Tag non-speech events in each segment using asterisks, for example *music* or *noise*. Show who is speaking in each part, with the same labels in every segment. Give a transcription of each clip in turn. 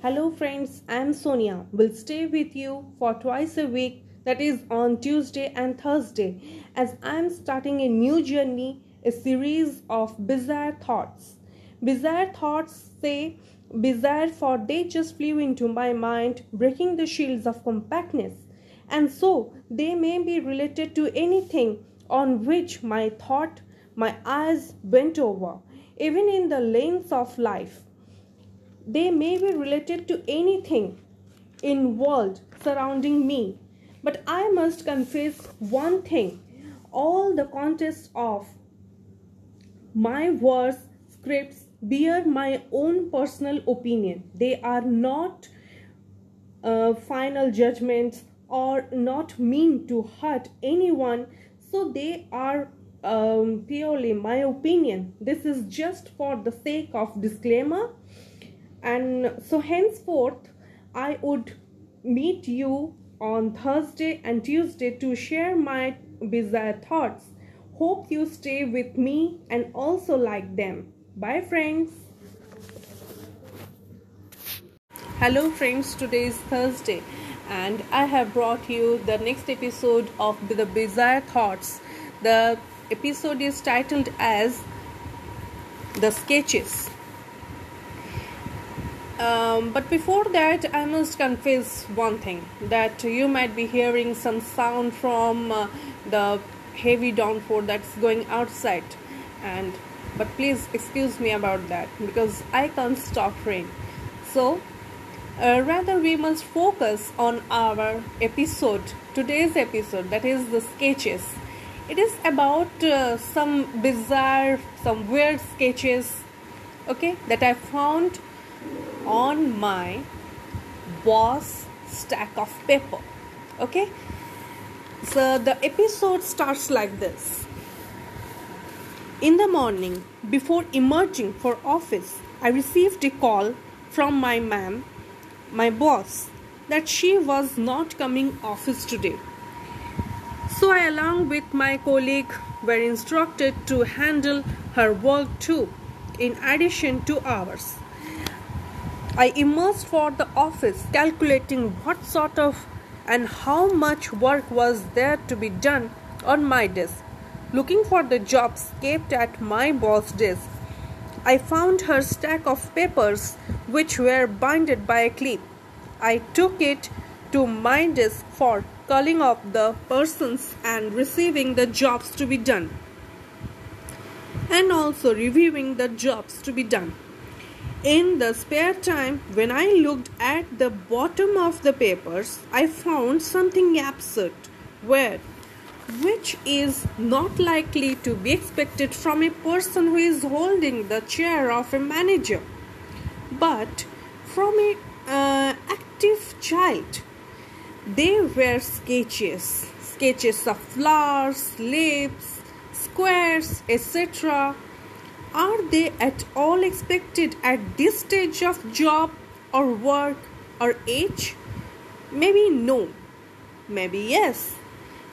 Speaker 1: Hello, friends, I'm Sonia. Will stay with you for twice a week, that is on Tuesday and Thursday, as I'm starting a new journey, a series of bizarre thoughts. Bizarre thoughts say, bizarre for they just flew into my mind, breaking the shields of compactness, and so they may be related to anything on which my thought, my eyes went over, even in the lanes of life they may be related to anything in world surrounding me but i must confess one thing. All the contests of my words scripts bear my own personal opinion. They are not uh, final judgments or not mean to hurt anyone so they are um, purely my opinion. This is just for the sake of disclaimer and so henceforth i would meet you on thursday and tuesday to share my bizarre thoughts. Hope you stay with me and also like them. Bye friends. Hello friends. Today is thursday and i have brought you the next episode of the bizarre thoughts. The episode is titled as the sketches um, but before that, I must confess one thing that you might be hearing some sound from uh, the heavy downpour that's going outside, and but please excuse me about that because I can't stop rain. So, uh, rather, we must focus on our episode, today's episode, that is the sketches. It is about uh, some bizarre, some weird sketches, okay, that I found on my boss stack of paper okay? So the episode starts like this. In the morning before emerging for office i received a call from my ma'am my boss that she was not coming office today. So i along with my colleague were instructed to handle her work too in addition to ours I immersed for the office, calculating what sort of and how much work was there to be done on my desk. Looking for the jobs kept at my boss' desk, I found her stack of papers which were binded by a clip. I took it to my desk for calling up the persons and receiving the jobs to be done, and also reviewing the jobs to be done. In the spare time, when I looked at the bottom of the papers, I found something absurd, weird, which is not likely to be expected from a person who is holding the chair of a manager, but from an uh, active child. They were sketches, sketches of flowers, leaves, squares, etc are they at all expected at this stage of job or work or age? Maybe no. Maybe yes.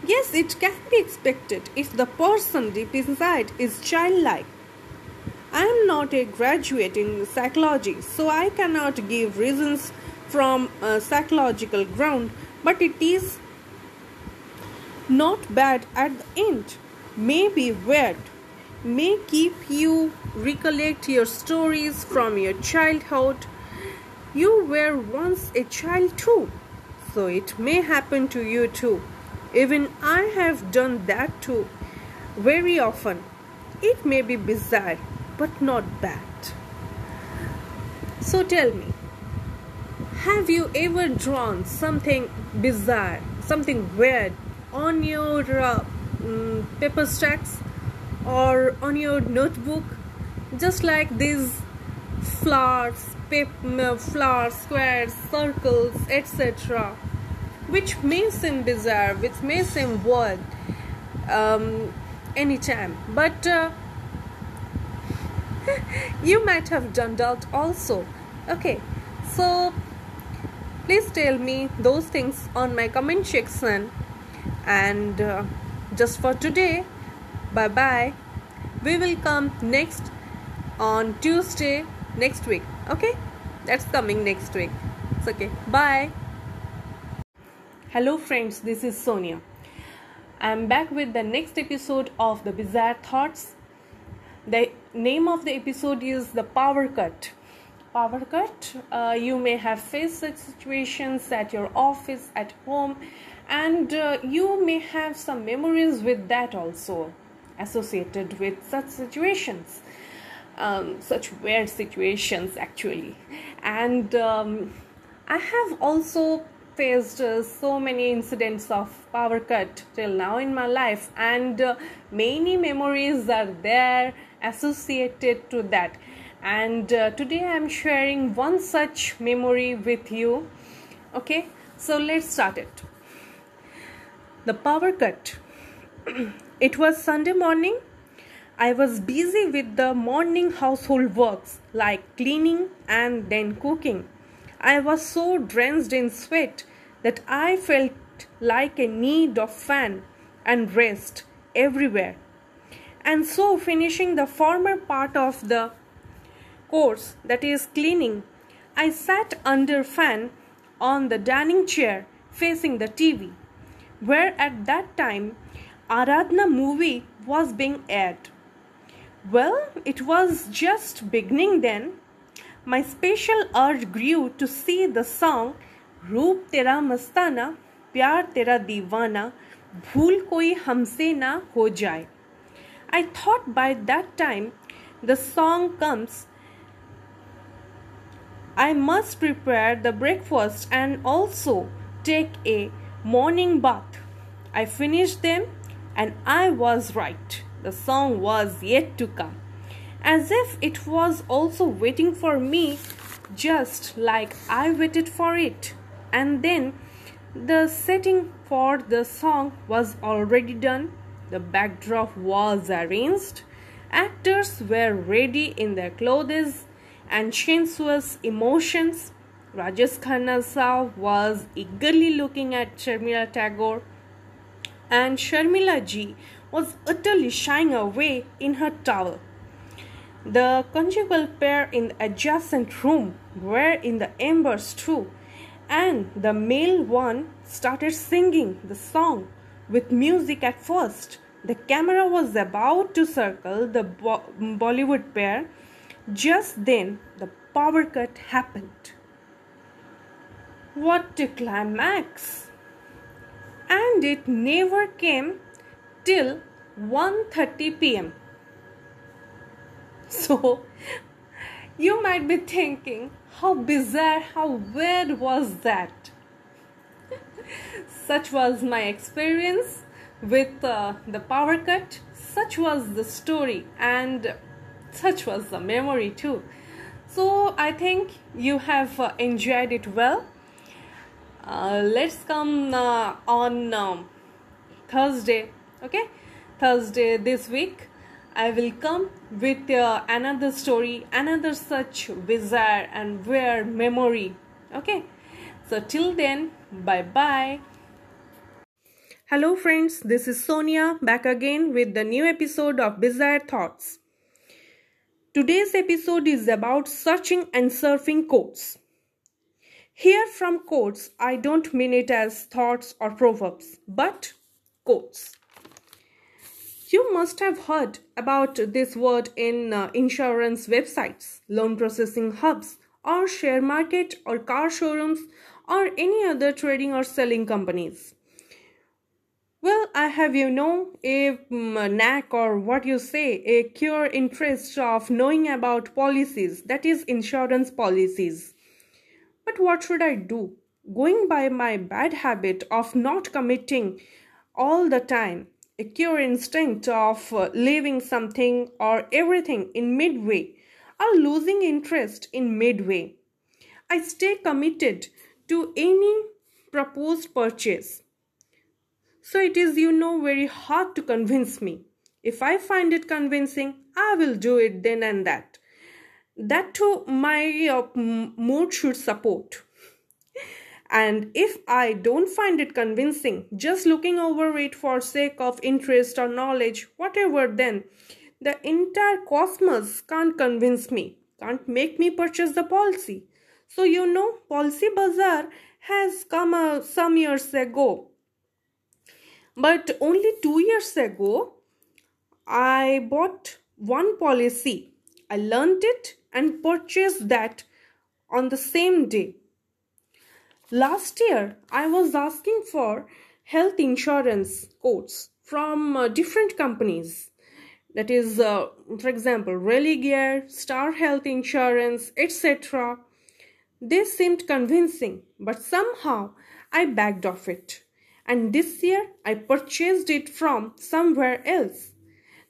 Speaker 1: Yes, it can be expected if the person deep inside is childlike. I am not a graduate in psychology, so I cannot give reasons from a psychological ground, but it is not bad at the end. Maybe weird may keep you recollect your stories from your childhood. You were once a child too, so it may happen to you too. Even I have done that too very often. It may be bizarre, but not bad. So tell me, have you ever drawn something bizarre, something weird on your uh, mm, paper stacks? Or on your notebook just like these flowers flowers squares circles etc which may seem bizarre which may seem weird um, anytime but uh, *laughs* you might have done that also. Okay so please tell me those things on my comment section. And uh, just for today Bye bye. We will come next on Tuesday next week. Okay? that's coming next week. It's okay. Bye. Hello friends. This is sonia. I'm back with the next episode of the bizarre thoughts. The name of the episode is the power cut. Power cut uh, you may have faced such situations at your office at home and uh, you may have some memories with that also associated with such situations um, such weird situations actually. And um, i have also faced uh, so many incidents of power cut till now in my life and uh, many memories are there associated to that. And uh, today i am sharing one such memory with you. Okay? So let's start it. The power cut *clears throat* it was sunday morning I was busy with the morning household works like cleaning and then cooking. I was so drenched in sweat that I felt like a need of fan and rest everywhere. And so, finishing the former part of the course, that is cleaning, I sat under fan on the dining chair facing the TV, where at that time Aradhna movie was being aired. Well, it was just beginning then. My special urge grew to see the song Roop Tera Mastana, Pyar Tera Divana, Bhool Koi Humse Na Ho Jaye. I thought by that time the song comes I must prepare the breakfast and also take a morning bath. I finished them and I was right. The song was yet to come, as if it was also waiting for me, just like I waited for it. And then the setting for the song was already done, the backdrop was arranged, actors were ready in their clothes and sensuous emotions. Rajesh Khanna was eagerly looking at Sharmila Tagore, and Sharmila ji was utterly shying away in her towel. The conjugal pair in the adjacent room were in the embers too, and the male one started singing the song with music at first. The camera was about to circle the Bo- Bollywood pair. Just then, the power cut happened. What a climax! And it never came till 1:30 pm so you might be thinking how bizarre how weird was that? Such was my experience with uh, the power cut. Such was the story and such was the memory too. So i think you have uh, enjoyed it well uh, let's come uh, on um, thursday okay? Thursday this week i will come with uh, another story another such bizarre and weird memory okay? So till then bye bye hello friends. This is sonia back again with the new episode of bizarre thoughts. Today's episode is about searching and surfing quotes here from quotes i don't mean it as thoughts or proverbs but quotes you must have heard about this word in uh, insurance websites, loan processing hubs, or share market or car showrooms or any other trading or selling companies. Well, I have you know a um, knack or what you say, a cure interest of knowing about policies, that is insurance policies. But what should I do? Going by my bad habit of not committing all the time a cure instinct of uh, leaving something or everything in midway or losing interest in midway. I stay committed to any proposed purchase. So it is, you know, very hard to convince me. If I find it convincing, I will do it then and that. That too, my uh, mood should support. And if I don't find it convincing, just looking over it for sake of interest or knowledge, whatever, then the entire cosmos can't convince me, can't make me purchase the policy. So, you know, Policy Bazaar has come uh, some years ago. But only two years ago, I bought one policy. I learned it and purchased that on the same day. Last year, I was asking for health insurance quotes from uh, different companies. That is, uh, for example, Religare, Star Health Insurance, etc. They seemed convincing, but somehow I backed off it. And this year, I purchased it from somewhere else.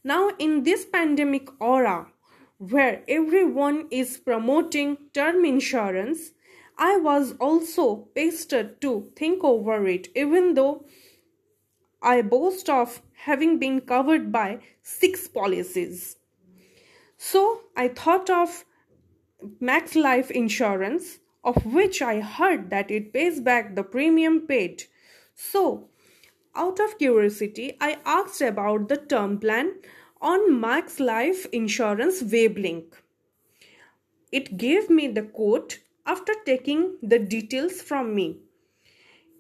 Speaker 1: Now, in this pandemic aura, where everyone is promoting term insurance, I was also pasted to think over it, even though I boast of having been covered by six policies. So I thought of Max Life Insurance, of which I heard that it pays back the premium paid. So, out of curiosity, I asked about the term plan on Max Life Insurance web link. It gave me the quote after taking the details from me.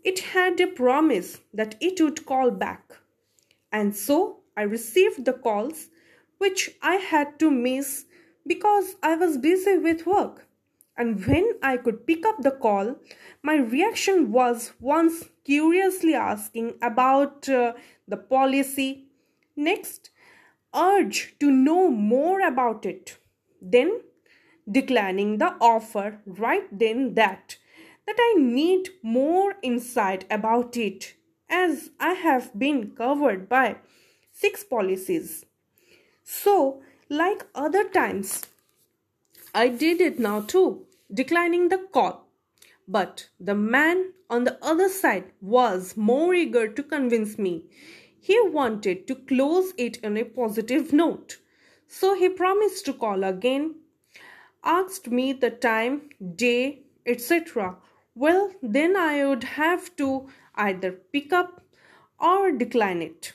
Speaker 1: It had a promise that it would call back. And so I received the calls which I had to miss because I was busy with work. And when I could pick up the call, my reaction was once curiously asking about uh, the policy, next, urge to know more about it, then declining the offer right then that that I need more insight about it as I have been covered by six policies. So, like other times, I did it now too, declining the call. But the man on the other side was more eager to convince me. He wanted to close it on a positive note. So he promised to call again asked me the time, day, etc., well, then I would have to either pick up or decline it,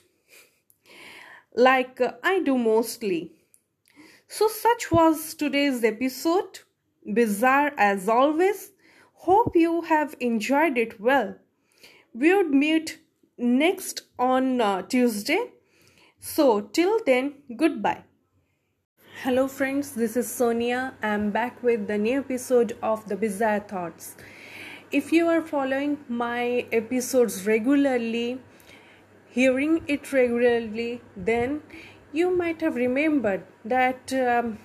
Speaker 1: like I do mostly. So, such was today's episode. Bizarre as always. Hope you have enjoyed it well. We would meet next on uh, Tuesday. So, till then, goodbye. Hello, friends, this is Sonia. I'm back with the new episode of The Bizarre Thoughts. If you are following my episodes regularly, hearing it regularly, then you might have remembered that um,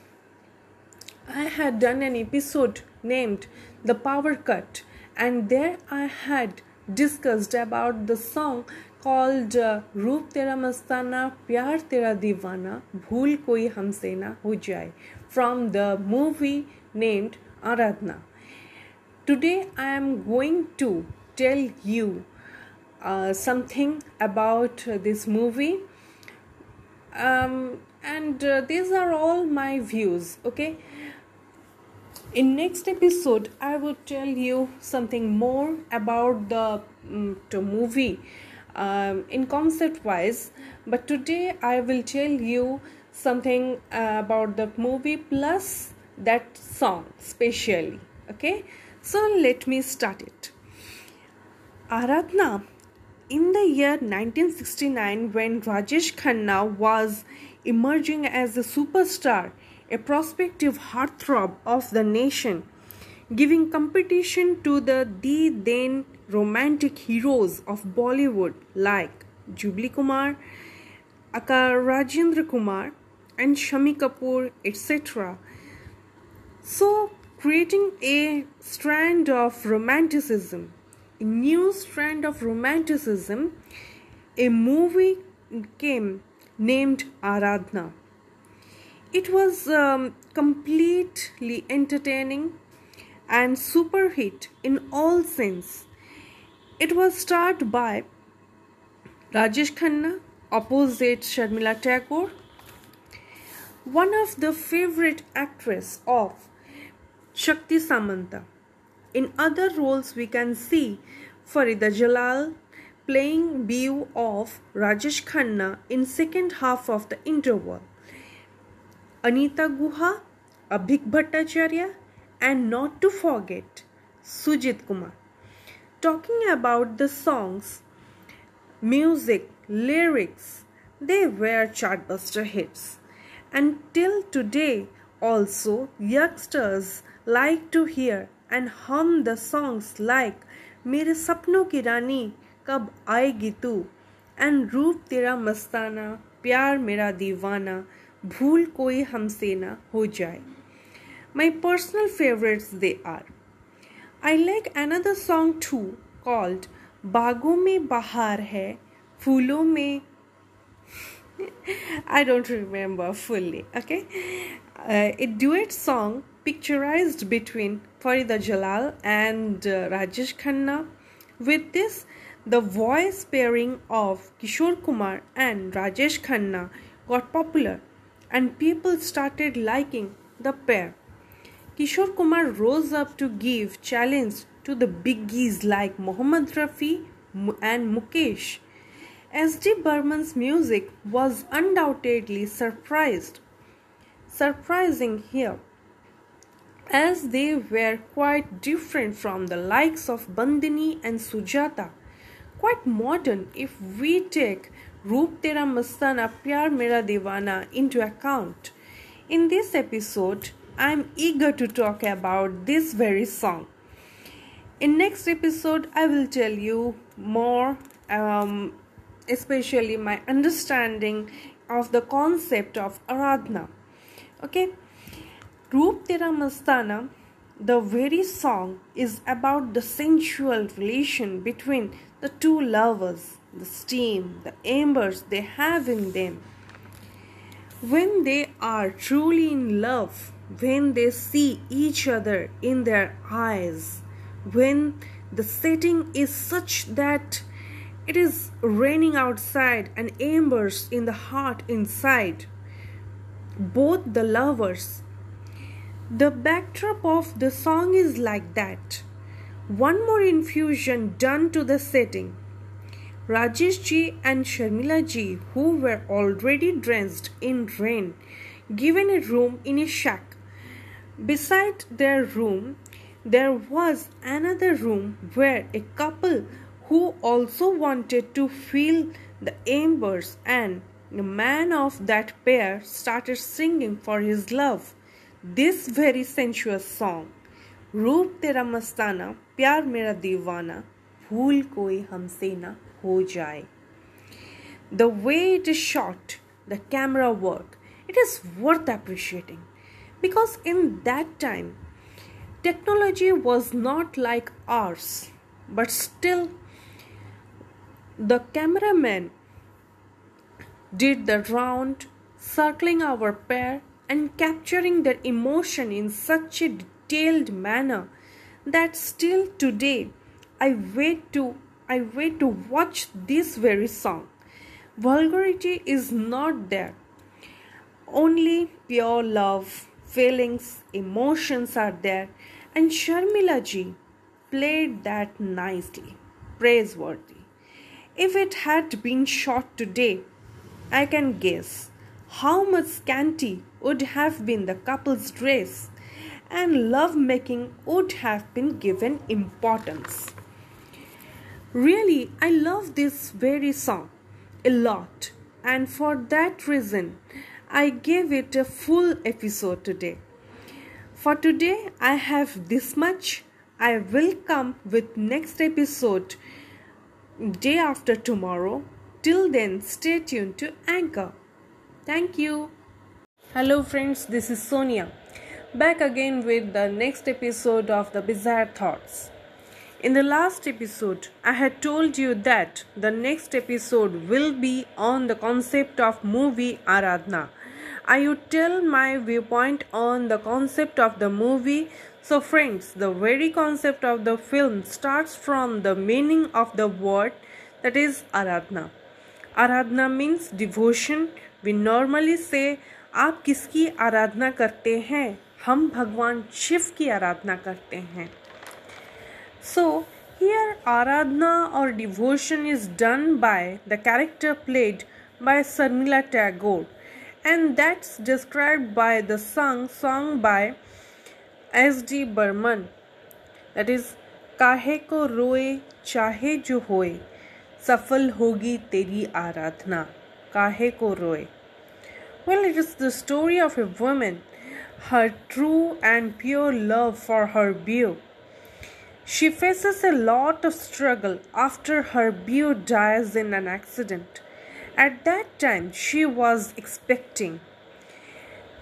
Speaker 1: I had done an episode named The Power Cut, and there I had discussed about the song called uh, Roop Tera Mastana Pyar Tera Divana Bhool Koi Hamse Na Ho Jaye from the movie named Aradhna. Today I am going to tell you uh, something about uh, this movie. Um, and uh, these are all my views, okay? In next episode i will tell you something more about the, um, the movie um, in concept wise. But today i will tell you something uh, about the movie plus that song specially. Okay? So let me start it. Aradhna in the year 1969 when rajesh khanna was emerging as a superstar a prospective heartthrob of the nation giving competition to the, the then romantic heroes of Bollywood like Jubilee Kumar, Aka Rajendra Kumar, and Shammi Kapoor, etc. So, creating a strand of romanticism, a new strand of romanticism, a movie came named Aradhna. It was um, completely entertaining and super hit in all sense. It was starred by Rajesh Khanna opposite Sharmila Tagore, one of the favorite actress of Shakti Samanta. In other roles we can see Farida Jalal playing view of Rajesh Khanna in second half of the interval. Anita Guha, Abhik Bhattacharya and not to forget Sujit Kumar. Talking about the songs, music, lyrics, they were chartbuster hits. And till today, also, youngsters like to hear and hum the songs like मेरे सपनों की रानी कब आएगी तू and रूप तेरा मस्ताना प्यार मेरा दीवाना भूल कोई हमसे ना हो जाए My personal favorites they are. I like another song too called बागों में बहार है फूलों में I don't remember fully. Okay, uh, a duet song picturized between Farida Jalal and uh, Rajesh Khanna. With this, the voice pairing of Kishore Kumar and Rajesh Khanna got popular, and people started liking the pair. Kishore Kumar rose up to give challenge to the biggies like Mohammad Rafi and Mukesh. S.D. Burman's music was undoubtedly surprised, surprising here, as they were quite different from the likes of Bandini and Sujata, quite modern if we take Roop Tera Mastana Pyar Mera Divana into account. In this episode, I am eager to talk about this very song. In next episode, I will tell you more, um, especially my understanding of the concept of Aradhna. Okay, Roop Tera Mastana, the very song is about the sensual relation between the two lovers, the steam, the embers they have in them. When they are truly in love, when they see each other in their eyes, when the setting is such that it is raining outside and embers in the heart inside, both the lovers. The backdrop of the song is like that. One more infusion done to the setting. Rajesh ji and Sharmila ji, who were already drenched in rain, given a room in a shack Beside their room, there was another room where a couple who also wanted to feel the embers and the man of that pair started singing for his love this very sensuous song रूप तेरा मस्ताना प्यार मेरा दीवाना भूल कोई हमसे ना हो जाए the way it is shot the camera work it is worth appreciating because in that time technology was not like ours but still the cameraman did the round circling our pair and capturing their emotion in such a detailed manner that still today I wait to I wait to watch this very song. Vulgarity is not there. Only pure love feelings, emotions are there, and Sharmila ji played that nicely, praiseworthy. If it had been shot today, I can guess how much scanty would have been the couple's dress, and love making would have been given importance. Really, I love this very song a lot, and for that reason, I gave it a full episode today. For today, I have this much. I will come with next episode day after tomorrow. Till then, stay tuned to Anchor. Thank you. Hello, friends, this is Sonia. Back again with the next episode of the Bizarre Thoughts. In the last episode, I had told you that the next episode will be on the concept of movie Aradhna. I would tell my viewpoint on the concept of the movie. So, friends, the very concept of the film starts from the meaning of the word that is Aradhna. Aradhna means devotion. We normally say, आप किसकी आराधना करते हैं हम भगवान शिव की आराधना करते हैं So, here Aradhana or devotion is done by the character played by Sharmila Tagore, and that's described by the song sung by S.D. Burman. That is, काहे को रोए चाहे जो होए सफल होगी तेरी आराधना काहे Well, it is the story of a woman, her true and pure love for her beau, she faces a lot of struggle after her beau dies in an accident. At that time, she was expecting.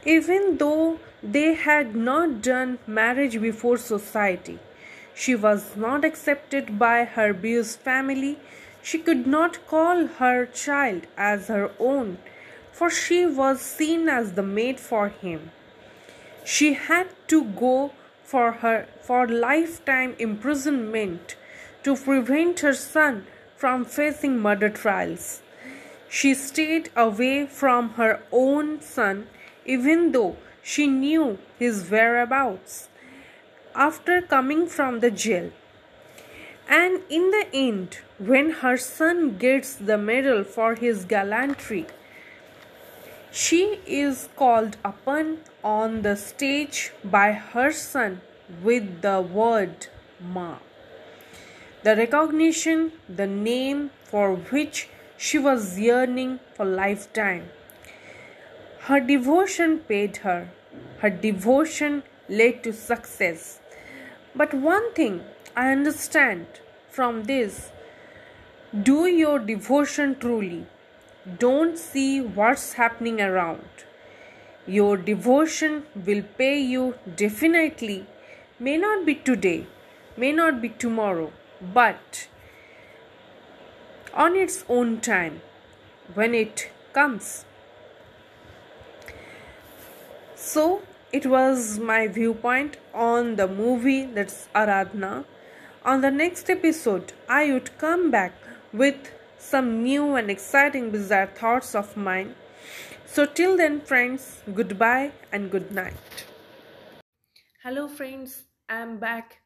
Speaker 1: Even though they had not done marriage before society, she was not accepted by her beau's family. She could not call her child as her own, for she was seen as the maid for him. She had to go for her for lifetime imprisonment to prevent her son from facing murder trials. She stayed away from her own son even though she knew his whereabouts after coming from the jail. And in the end, when her son gets the medal for his gallantry, she is called upon on the stage by her son with the word Ma. The recognition, the name for which she was yearning for lifetime. Her devotion paid her. Her devotion led to success. But one thing I understand from this do your devotion truly. Don't see what's happening around. Your devotion will pay you definitely. May not be today, may not be tomorrow, but on its own time when it comes. So, it was my viewpoint on the movie that's Aradhna. On the next episode, I would come back with some new and exciting bizarre thoughts of mine. So, till then, friends, goodbye and good night. Hello, friends, I'm back.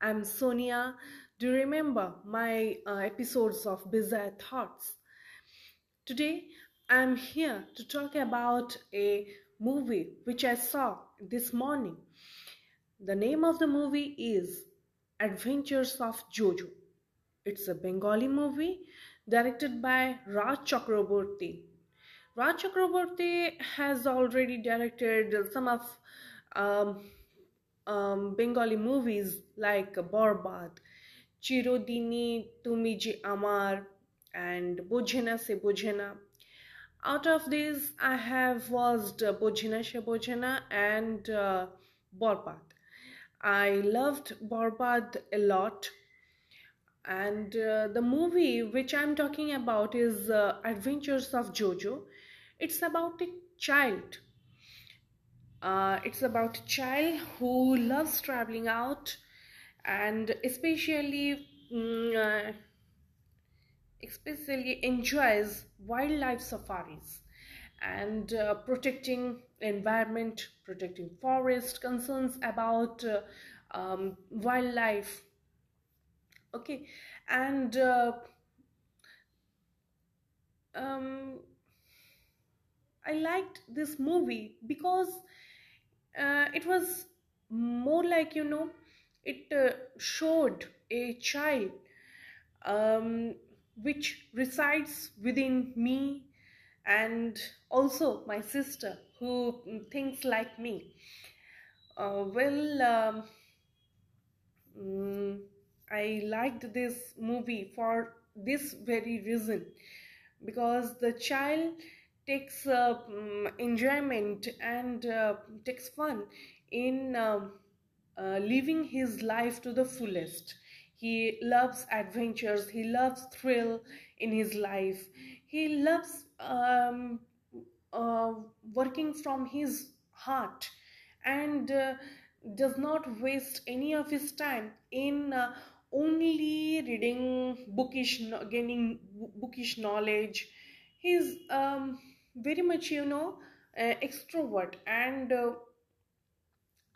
Speaker 1: I'm Sonia. Do you remember my uh, episodes of Bizarre Thoughts? Today, I'm here to talk about a movie which I saw this morning. The name of the movie is Adventures of Jojo. It's a Bengali movie directed by Raj Chakraborty. Raj Chakraborty has already directed some of um, um, Bengali movies like Borbad, Chirodini Tumiji Amar, and Bojhena Se Bojhena. Out of these, I have watched uh, Bojhena Se Bojhena and uh, Borbad. I loved Borbad a lot. And uh, the movie which I'm talking about is uh, Adventures of Jojo. It's about a child. Uh, it's about a child who loves traveling out and especially mm, uh, especially enjoys wildlife safaris and uh, protecting environment protecting forest concerns about uh, um, wildlife okay and uh, um, i liked this movie because uh, it was more like you know it uh, showed a child um, which resides within me and also my sister who thinks like me. Uh, well, um, mm, I liked this movie for this very reason. Because the child takes uh, mm, enjoyment and uh, takes fun in um, uh, living his life to the fullest. He loves adventures. He loves thrill in his life. He loves um, uh, working from his heart and uh, does not waste any of his time in uh, only reading bookish gaining bookish knowledge. He's um, very much you know uh, extrovert and uh,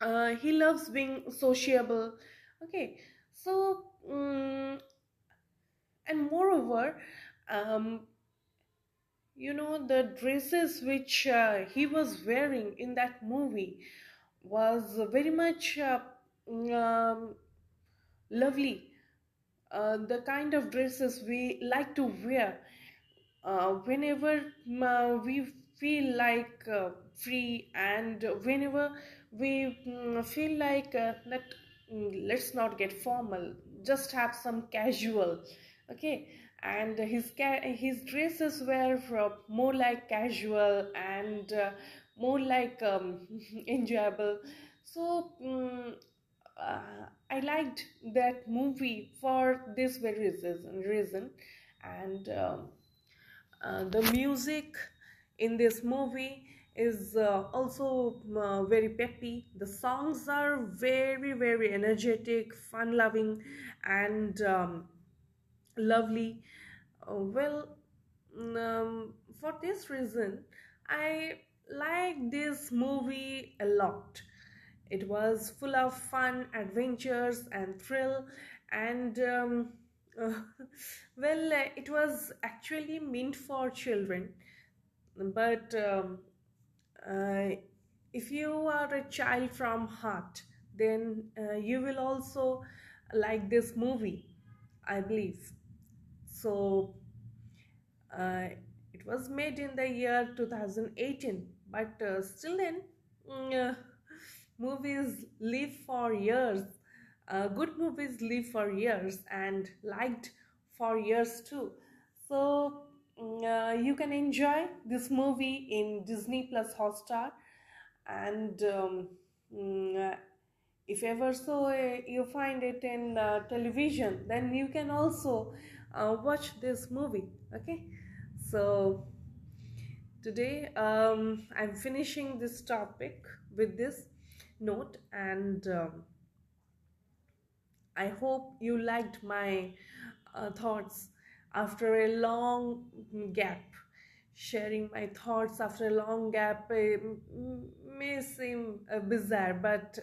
Speaker 1: uh, he loves being sociable. Okay so um, and moreover um, you know the dresses which uh, he was wearing in that movie was very much uh, um, lovely. Uh, the kind of dresses we like to wear uh, whenever uh, we feel like uh, free and whenever we mm, feel like uh, that mm, let's not get formal just have some casual okay and his his dresses were more like casual and uh, more like um, *laughs* enjoyable so um, uh, i liked that movie for this very reason, and um, uh, the music in this movie is uh, also uh, very peppy. The songs are very very energetic fun loving and um, lovely. Uh, well um, for this reason i like this movie a lot it was full of fun adventures and thrill. And um, uh, *laughs* well uh, it was actually meant for children. But um, uh, if you are a child from heart then uh, you will also like this movie i believe. So uh, it was made in the year 2018 but uh, still then uh, movies live for years uh, good movies live for years and liked for years too. So mm, uh, you can enjoy this movie in disney plus hotstar and um, mm, uh, if ever so uh, you find it in uh, television then you can also uh, watch this movie okay? So today um, i'm finishing this topic with this note and um, i hope you liked my uh, thoughts after a long gap. Sharing my thoughts after a long gap uh, may seem uh, bizarre but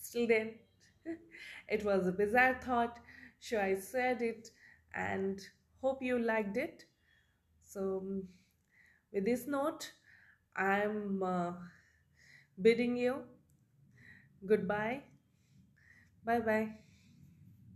Speaker 1: still then *laughs* it was a bizarre thought so i said it and hope you liked it. So with this note i'm uh, bidding you goodbye. Bye bye